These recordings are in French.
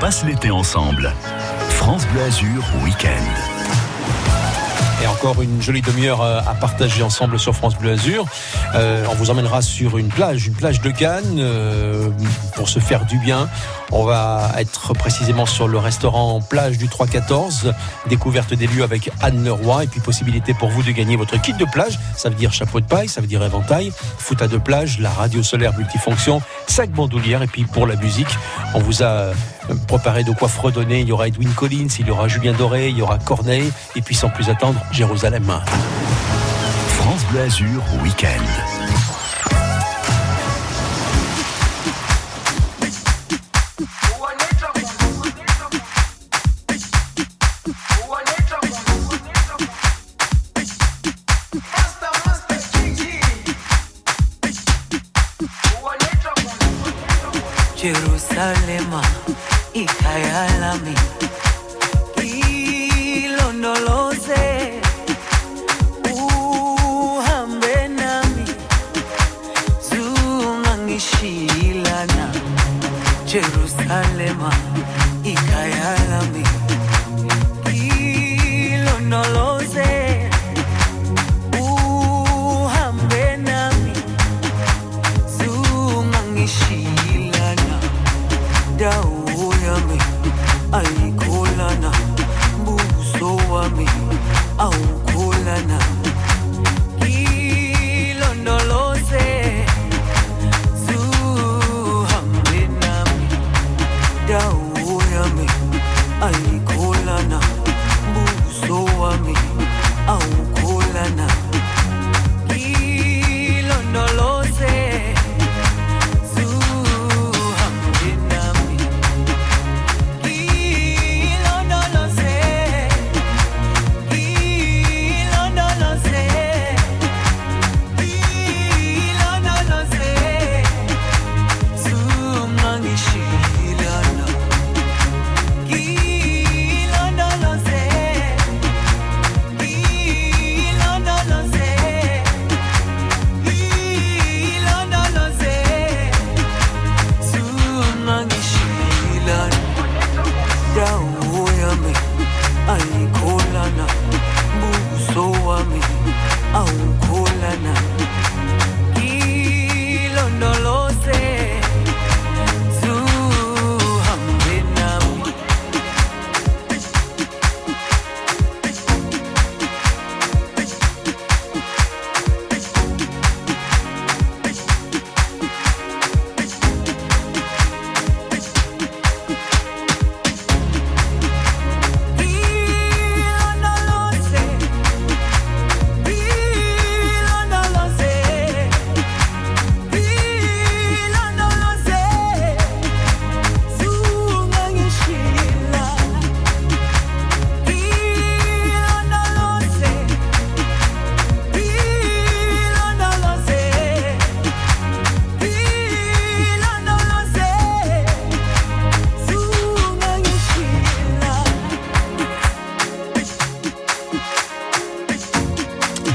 passe l'été ensemble. France Bleu Azur Week-end. Et encore une jolie demi-heure euh, à partager ensemble sur France Bleu Azur. Euh, on vous emmènera sur une plage, une plage de Cannes, euh, pour se faire du bien. On va être précisément sur le restaurant plage du 314. Découverte des lieux avec Anne Leroy et puis possibilité pour vous de gagner votre kit de plage. Ça veut dire chapeau de paille, ça veut dire éventail, fouta de plage, la radio solaire multifonction, sac bandoulière et puis pour la musique, on vous a préparé de quoi fredonner. Il y aura Edwin Collins, il y aura Julien Doré, il y aura Corneille et puis sans plus attendre, Jérusalem. France Bleu Azur Week-end. ay, ay, la mía.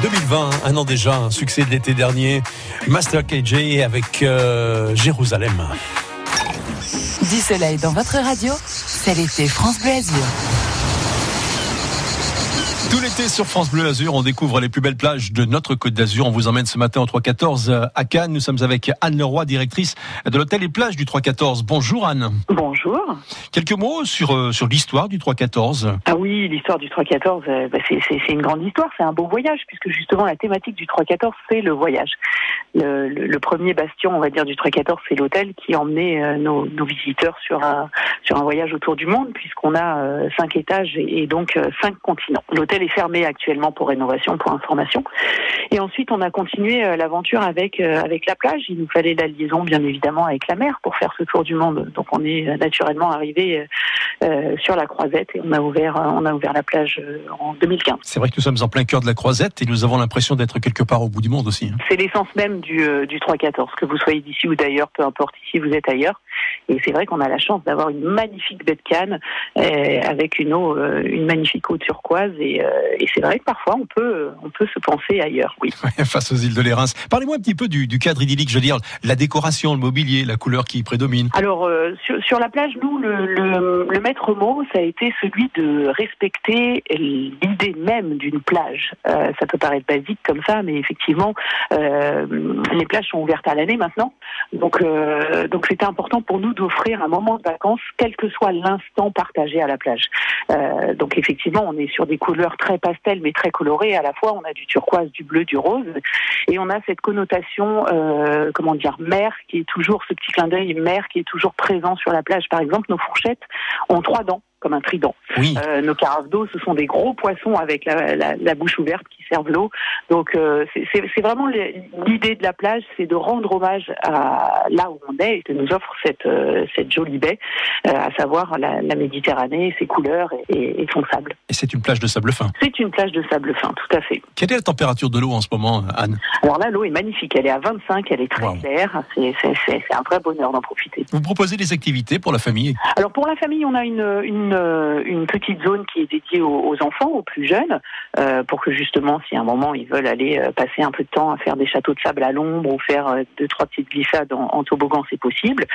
2020, un an déjà, un succès de l'été dernier. Master KJ avec euh, Jérusalem. Du soleil dans votre radio, c'est l'été France Bleu. Tout l'été sur France Bleu Azur, on découvre les plus belles plages de notre Côte d'Azur. On vous emmène ce matin au 314 à Cannes. Nous sommes avec Anne Leroy, directrice de l'hôtel et plage du 314. Bonjour Anne. Bonjour. Quelques mots sur, euh, sur l'histoire du 314. Ah oui, l'histoire du 314, euh, bah, c'est une grande histoire, c'est un beau voyage, puisque justement la thématique du 314, c'est le voyage. Le, le- le premier bastion, on va dire, du 314, c'est l'hôtel qui emmenait euh, nos, nos visiteurs sur un, sur un voyage autour du monde, puisqu'on a euh, cinq étages et, et donc euh, cinq continents. L'hôtel est fermé actuellement pour rénovation, pour information. Et ensuite, on a continué euh, l'aventure avec, euh, avec la plage. Il nous fallait la liaison, bien évidemment, avec la mer pour faire ce tour du monde. Donc on est euh, naturellement arrivé euh, sur la Croisette et on a ouvert, on a ouvert la plage en 2015. C'est vrai que nous sommes en plein cœur de la croisette et nous avons l'impression d'être quelque part au bout du monde aussi. hein. C'est l'essence même du, du 314, que vous soyez d'ici ou d'ailleurs, peu importe ici vous êtes ailleurs. Et c'est vrai qu'on a la chance d'avoir une magnifique baie de Cannes euh, avec une eau, euh, une magnifique eau turquoise. Et, euh, et c'est vrai que parfois on peut, on peut se penser ailleurs. Oui. face aux îles de l'Érins. Parlez-moi un petit peu du, du cadre idyllique, je veux dire, la décoration, le mobilier, la couleur qui prédomine. Alors euh, sur, sur la plage, nous, le, le, le maître mot, ça a été celui de respecter l'idée même d'une plage. Euh, ça peut paraître basique comme ça, mais effectivement, euh, les plages sont ouvertes à l'année maintenant. Donc, euh, donc c'était important pour nous d'offrir un moment de vacances, quel que soit l'instant partagé à la plage. Euh, donc effectivement, on est sur des couleurs très pastel, mais très colorées. À la fois, on a du turquoise, du bleu, du rose, et on a cette connotation, euh, comment dire, mer, qui est toujours ce petit clin d'œil mer, qui est toujours présent sur la plage. Par exemple, nos fourchettes ont trois dents comme un trident. Oui, Euh, nos carafes d'eau, ce sont des gros poissons avec la, la, la bouche ouverte qui servent l'eau. Donc euh, c'est- vraiment l'idée de la plage, c'est de rendre hommage à là où on est et que nous offre cette, euh, cette jolie baie, à savoir la, la Méditerranée, ses couleurs et, son sable. et c'est une plage de sable fin. C'est une plage de sable fin, tout à fait. Quelle est la température de l'eau en ce moment, Anne? Alors là, l'eau est magnifique, elle est à 25, elle est très Wow. claire, c'est un vrai bonheur d'en profiter. Vous proposez des activités pour la famille? Alors pour la famille, on a une, une, euh, une petite zone qui est dédiée aux, enfants, aux plus jeunes, euh, pour que justement, si à un moment ils veulent aller euh, passer un peu de temps à faire des châteaux de sable à l'ombre ou faire deux trois petites glissades en, toboggan, c'est possible.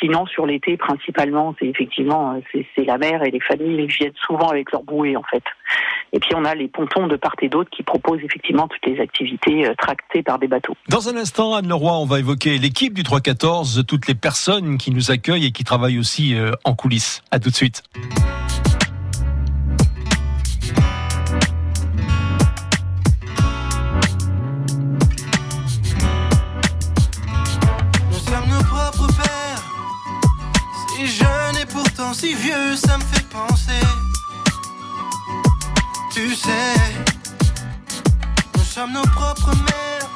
Sinon, sur l'été, principalement, c'est effectivement c'est la mer et les familles viennent souvent avec leur bouée en fait. Et puis on a les pontons de part et d'autre qui proposent effectivement toutes les activités tractées par des bateaux. Dans un instant, Anne Leroy, on va évoquer l'équipe du 314, toutes les personnes qui nous accueillent et qui travaillent aussi en coulisses. À tout de suite. Nous sommes nos propres pères. Si jeune et pourtant si vieux, ça me fait penser. Tu sais, nous sommes nos propres mères.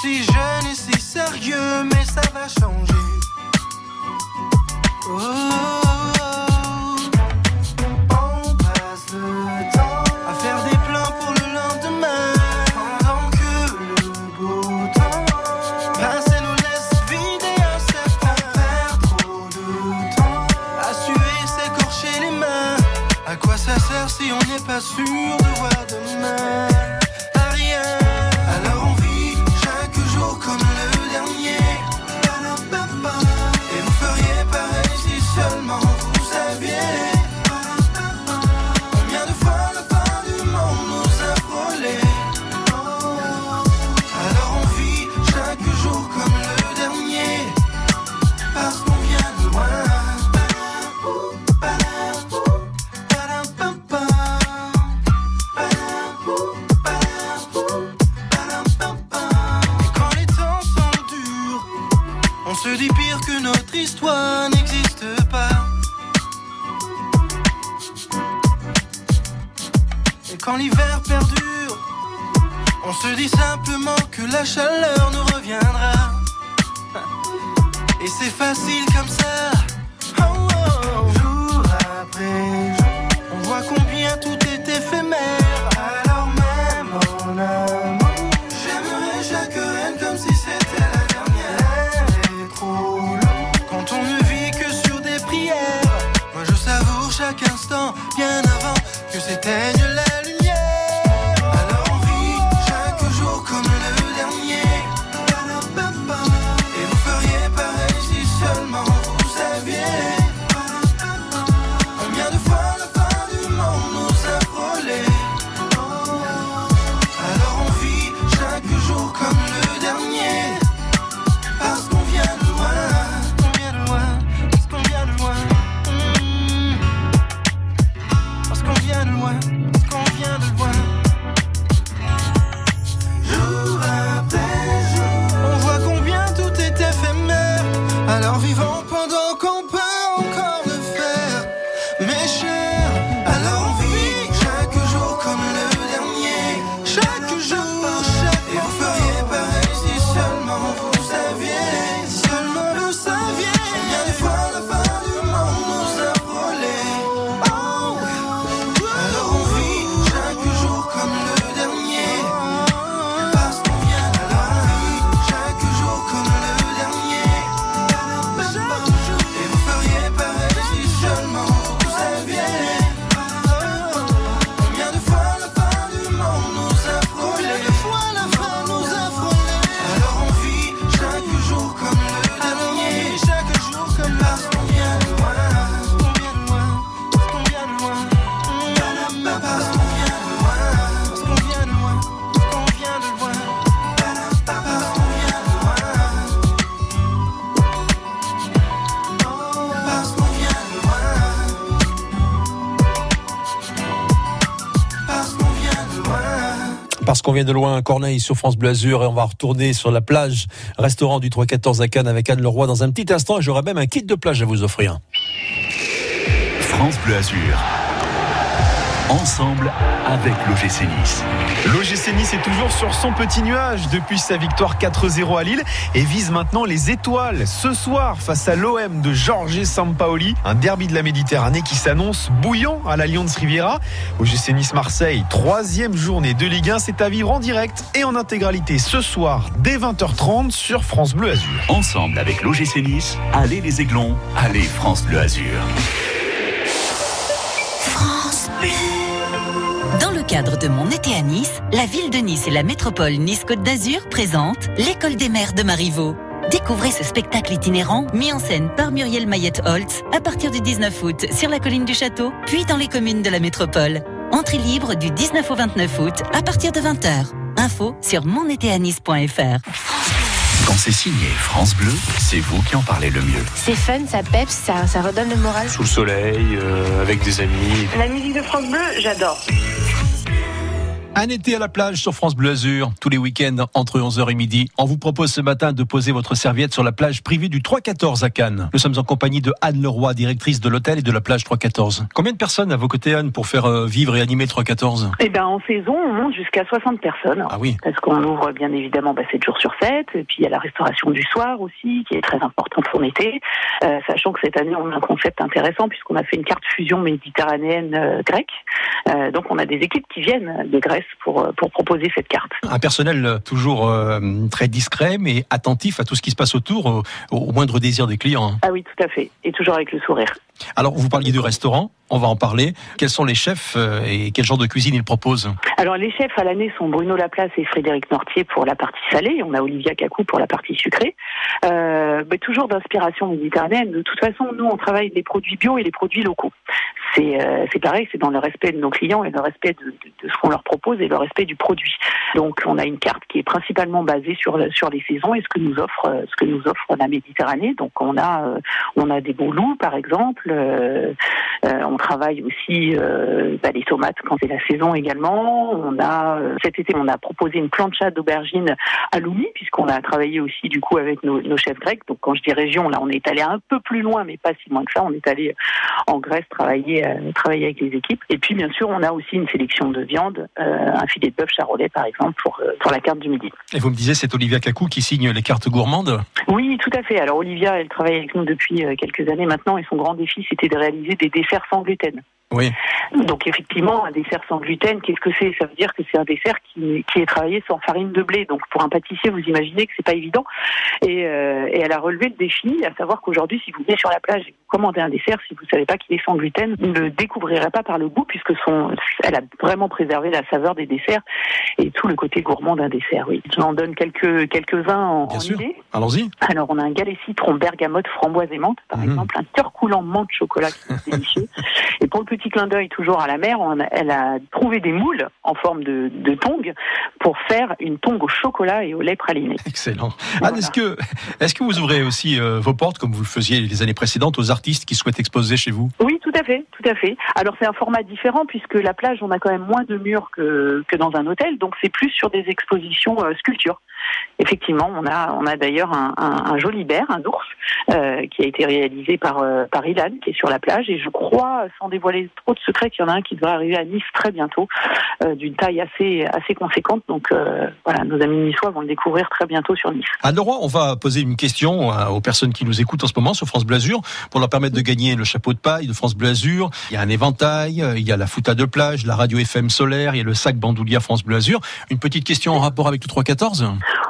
Si jeune et si sérieux, mais ça va changer. Oh, oh, oh. Et c'est facile comme ça. Alors vivant. Parce qu'on vient de loin, Corneille sur France Bleu Azur et on va retourner sur la plage, restaurant du 314 à Cannes avec Anne Leroy dans un petit instant. J'aurai même un kit de plage à vous offrir. France Bleu Azur. Ensemble avec l'OGC Nice. L'OGC Nice est toujours sur son petit nuage depuis sa victoire 4-0 à Lille et vise maintenant les étoiles ce soir face à l'OM de Jorge Sampaoli. Un derby de la Méditerranée qui s'annonce bouillant à la Lions Riviera. OGC Nice Marseille, troisième journée de Ligue 1, c'est à vivre en direct et en intégralité ce soir dès 20h30 sur France Bleu Azur. Ensemble avec l'OGC Nice. Allez les Aiglons, allez France Bleu Azur. Dans le cadre de mon été à Nice, la ville de Nice et la métropole Nice-Côte d'Azur présentent l'école des maires de Marivaux. Découvrez ce spectacle itinérant mis en scène par Muriel Mayette-Holtz à partir du 19 août sur la colline du château, puis dans les communes de la métropole. Entrée libre du 19 au 29 août à partir de 20h. Info sur monétéanis.fr. Quand c'est signé France Bleu, c'est vous qui en parlez le mieux. C'est fun, ça peps, ça, ça redonne le moral. Sous le soleil, euh, avec des amis. La musique de France Bleu, j'adore. Un été à la plage sur France Bleu Azur, tous les week-ends entre 11h et midi. On vous propose ce matin de poser votre serviette sur la plage privée du 314 à Cannes. Nous sommes en compagnie de Anne Leroy, directrice de l'hôtel et de la plage 314. Combien de personnes à vos côtés, Anne, pour faire euh, vivre et animer le 314 Eh ben, en saison, on monte jusqu'à 60 personnes. Ah oui. Parce qu'on ouvre bien évidemment bah, 7 jours sur 7. Et puis il y a la restauration du soir aussi, qui est très importante en été. Euh, sachant que cette année, on a un concept intéressant puisqu'on a fait une carte fusion méditerranéenne euh, grecque. Euh, donc on a des équipes qui viennent de Grèce pour, euh, pour proposer cette carte. Un personnel euh, toujours euh, très discret, mais attentif à tout ce qui se passe autour, au, au moindre désir des clients. hein. Ah oui, tout à fait. Et toujours avec le sourire. Alors, vous parliez du restaurant, on va en parler. Quels sont les chefs euh, et quel genre de cuisine ils proposent Alors les chefs à l'année sont Bruno Laplace et Frédéric Nortier pour la partie salée. On a Olivia Cacou pour la partie sucrée. Euh, mais toujours d'inspiration méditerranéenne. De toute façon, nous on travaille les produits bio et les produits locaux. C'est euh, pareil, c'est dans le respect de nos clients et le respect de, ce qu'on leur propose et le respect du produit. Donc on a une carte qui est principalement basée sur sur les saisons et ce que nous offre ce que nous offre la Méditerranée. Donc on a on a des boulous par exemple. Euh, euh, on travaille aussi euh, bah, les tomates quand c'est la saison également. On a euh, cet été on a proposé une plancha d'aubergine à Loumi puisqu'on a travaillé aussi du coup avec nos, nos chefs grecs. Donc quand je dis région, là on est allé un peu plus loin, mais pas si loin que ça. On est allé en Grèce travailler travailler avec les équipes. Et puis bien sûr on a aussi une sélection de viande, un filet de bœuf charolais par exemple pour pour la carte du midi. Et vous me disiez, c'est Olivia Cacou qui signe les cartes gourmandes? Oui, tout à fait. Alors Olivia, elle travaille avec nous depuis quelques années maintenant et son grand défi c'était de réaliser des desserts sans gluten. Oui. Donc effectivement, un dessert sans gluten, qu'est-ce que c'est? Ça veut dire que c'est un dessert qui, qui est travaillé sans farine de blé. Donc pour un pâtissier, vous imaginez que c'est pas évident. Et, euh, et elle a relevé le défi, à savoir qu'aujourd'hui, si vous venez sur la plage et que vous commandez un dessert, si vous savez pas qu'il est sans gluten, vous ne le découvrirez pas par le goût puisque son, elle a vraiment préservé la saveur des desserts et tout le côté gourmand d'un dessert. Oui, je en donne quelques quelques uns en, Bien en sûr. idée. Allons-y. Alors, on a un galet citron, bergamote, framboise et menthe, par Mhm. exemple, un cœur coulant menthe chocolat qui est délicieux. Et pour le petit clin d'œil, toujours à la mer, on a- elle a trouvé des moules en forme de, de tongs pour faire une tongue au chocolat et au lait praliné. Excellent. Voilà. Anne, est-ce que, est-ce que vous ouvrez aussi euh, vos portes, comme vous le faisiez les années précédentes, aux artistes qui souhaitent exposer chez vous? Oui, à tout à fait. Alors c'est un format différent puisque la plage, on a quand même moins de murs que, dans un hôtel, donc c'est plus sur des expositions euh, sculptures. Effectivement, on a, d'ailleurs un, joli bear, un ours, euh, qui a été réalisé par, euh, par Ilan, qui est sur la plage. Et je crois, sans dévoiler trop de secrets, qu'il y en a un qui devrait arriver à Nice très bientôt, euh, d'une taille assez, assez conséquente. Donc voilà, nos amis niçois vont le découvrir très bientôt sur Nice. Anne Leroy, on va poser une question euh, aux personnes qui nous écoutent en ce moment sur France Bleu Azur pour leur permettre de gagner le chapeau de paille de France Bleu Azur. Il y a un éventail, euh, il y a la fouta de plage, la radio FM solaire, il y a le sac bandoulia France Bleu Azur. Une petite question en rapport avec le 314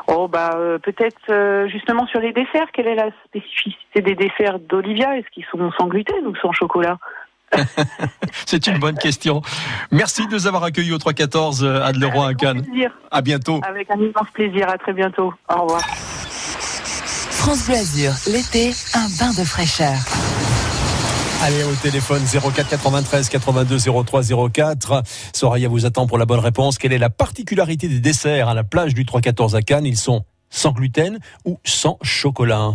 Oh bah euh, peut-être euh, justement sur les desserts, quelle est la spécificité des desserts d'Olivia? Est-ce qu'ils sont sans gluten ou sans chocolat? C'est une bonne question. Merci de nous avoir accueillis au 314 euh, Anne Leroy à Cannes. plaisir. À bientôt. Avec un immense plaisir. À très bientôt. Au revoir. France Bleu Azur, l'été, un bain de fraîcheur. Allez au téléphone 04 93 82 03 04. Soraya vous attend pour la bonne réponse. Quelle est la particularité des desserts à la plage du 314 à Cannes? Ils sont sans gluten ou sans chocolat?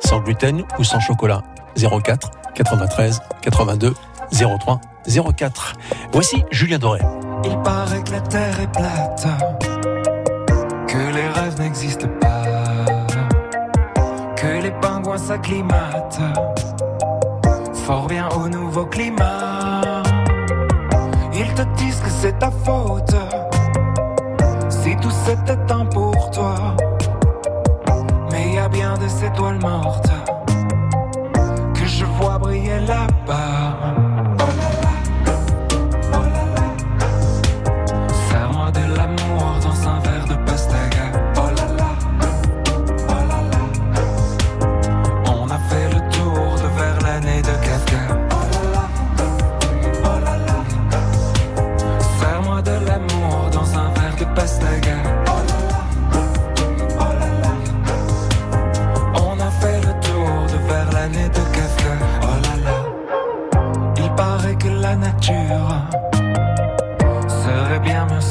Sans gluten ou sans chocolat? 04 93 82 03 04. Voici Julien Doré. Il paraît que la terre est plate, que les rêves n'existent pas, que les pingouins s'acclimatent fort bien au nouveau climat. Ils te disent que c'est ta faute, si tout c'était un pour toi. Mais y a bien des étoiles mortes que je vois briller là-bas.